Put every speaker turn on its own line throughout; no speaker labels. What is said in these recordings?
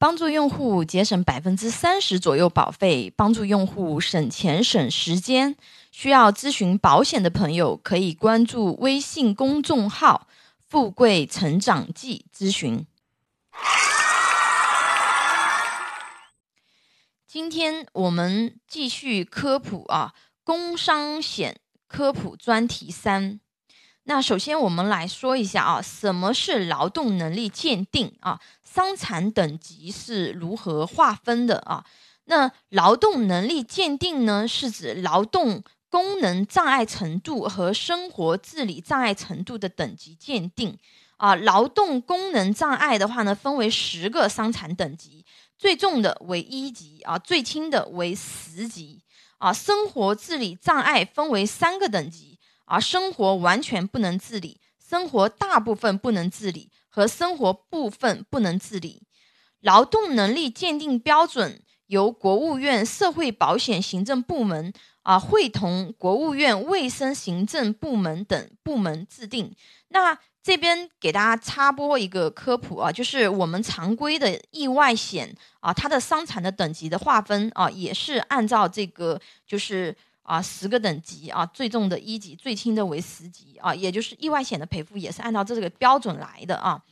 帮助用户节省百分之三十左右保费，帮助用户省钱省时间。需要咨询保险的朋友可以关注微信公众号“富贵成长记”咨询。今天我们继续科普啊，工伤险科普专题三。那首先我们来说一下啊，什么是劳动能力鉴定啊？伤残等级是如何划分的啊？那劳动能力鉴定呢，是指劳动功能障碍程度和生活自理障碍程度的等级鉴定啊。劳动功能障碍的话呢，分为十个伤残等级，最重的为一级啊，最轻的为十级啊。生活自理障碍分为三个等级。而生活完全不能自理，生活大部分不能自理和生活部分不能自理，劳动能力鉴定标准由国务院社会保险行政部门啊会同国务院卫生行政部门等部门制定。那这边给大家插播一个科普啊，就是我们常规的意外险啊，它的伤残的等级的划分啊，也是按照这个就是。啊，十个等级啊，最重的一级，最轻的为十级啊，也就是意外险的赔付也是按照这个标准来的啊。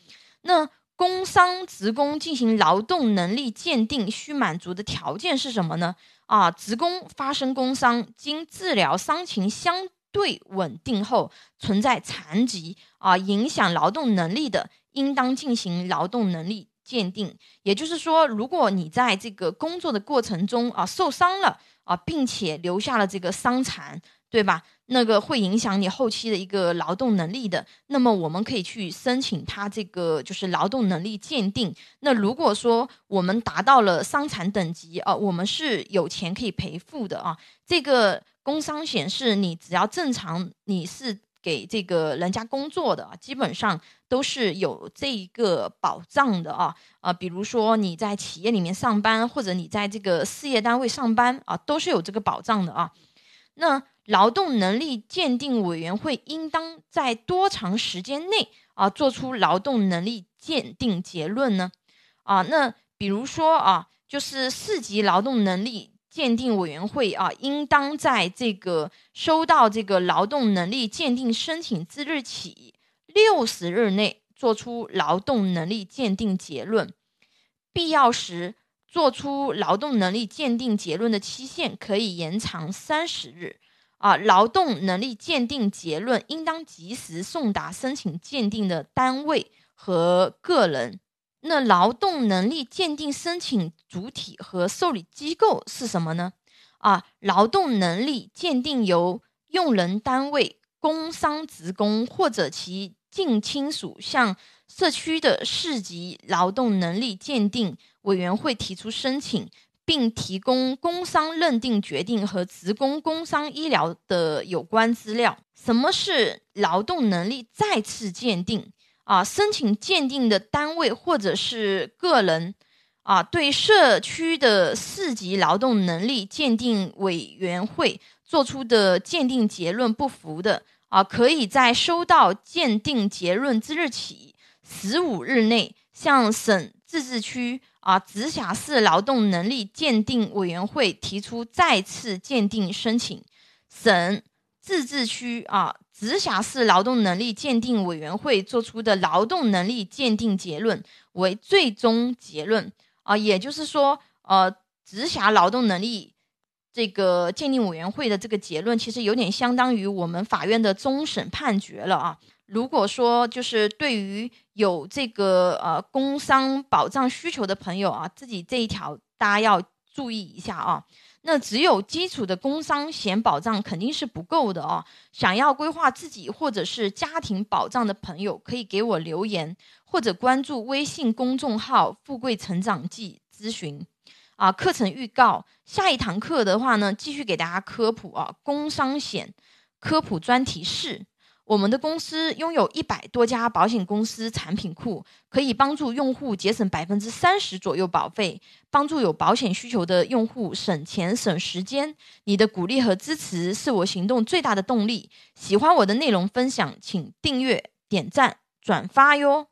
那工伤职工进行劳动能力鉴定需满足的条件是什么呢？啊，职工发生工伤，经治疗伤情相对稳定后，存在残疾啊，影响劳动能力的，应当进行劳动能力鉴定。也就是说，如果你在这个工作的过程中啊受伤了。啊，并且留下了这个伤残，对吧？那个会影响你后期的一个劳动能力的。那么我们可以去申请他这个就是劳动能力鉴定。那如果说我们达到了伤残等级啊，我们是有钱可以赔付的啊。这个工伤险是你只要正常，你是。给这个人家工作的，基本上都是有这一个保障的啊啊，比如说你在企业里面上班，或者你在这个事业单位上班啊，都是有这个保障的啊。那劳动能力鉴定委员会应当在多长时间内啊做出劳动能力鉴定结论呢？啊，那比如说啊，就是四级劳动能力。鉴定委员会啊，应当在这个收到这个劳动能力鉴定申请之日起六十日内作出劳动能力鉴定结论，必要时作出劳动能力鉴定结论的期限可以延长三十日。啊，劳动能力鉴定结论应当及时送达申请鉴定的单位和个人。那劳动能力鉴定申请主体和受理机构是什么呢？啊，劳动能力鉴定由用人单位、工伤职工或者其近亲属向社区的市级劳动能力鉴定委员会提出申请，并提供工伤认定决定和职工工伤医疗的有关资料。什么是劳动能力再次鉴定？啊，申请鉴定的单位或者是个人，啊，对社区的四级劳动能力鉴定委员会作出的鉴定结论不服的，啊，可以在收到鉴定结论之日起十五日内，向省、自治区、啊，直辖市劳动能力鉴定委员会提出再次鉴定申请。省、自治区，啊。直辖市劳动能力鉴定委员会作出的劳动能力鉴定结论为最终结论啊，也就是说，呃，直辖劳动能力这个鉴定委员会的这个结论，其实有点相当于我们法院的终审判决了啊。如果说就是对于有这个呃工伤保障需求的朋友啊，自己这一条大家要注意一下啊。那只有基础的工伤险保障肯定是不够的哦。想要规划自己或者是家庭保障的朋友，可以给我留言或者关注微信公众号“富贵成长记”咨询。啊，课程预告，下一堂课的话呢，继续给大家科普啊，工伤险科普专题是。我们的公司拥有一百多家保险公司产品库，可以帮助用户节省百分之三十左右保费，帮助有保险需求的用户省钱省时间。你的鼓励和支持是我行动最大的动力。喜欢我的内容分享，请订阅、点赞、转发哟。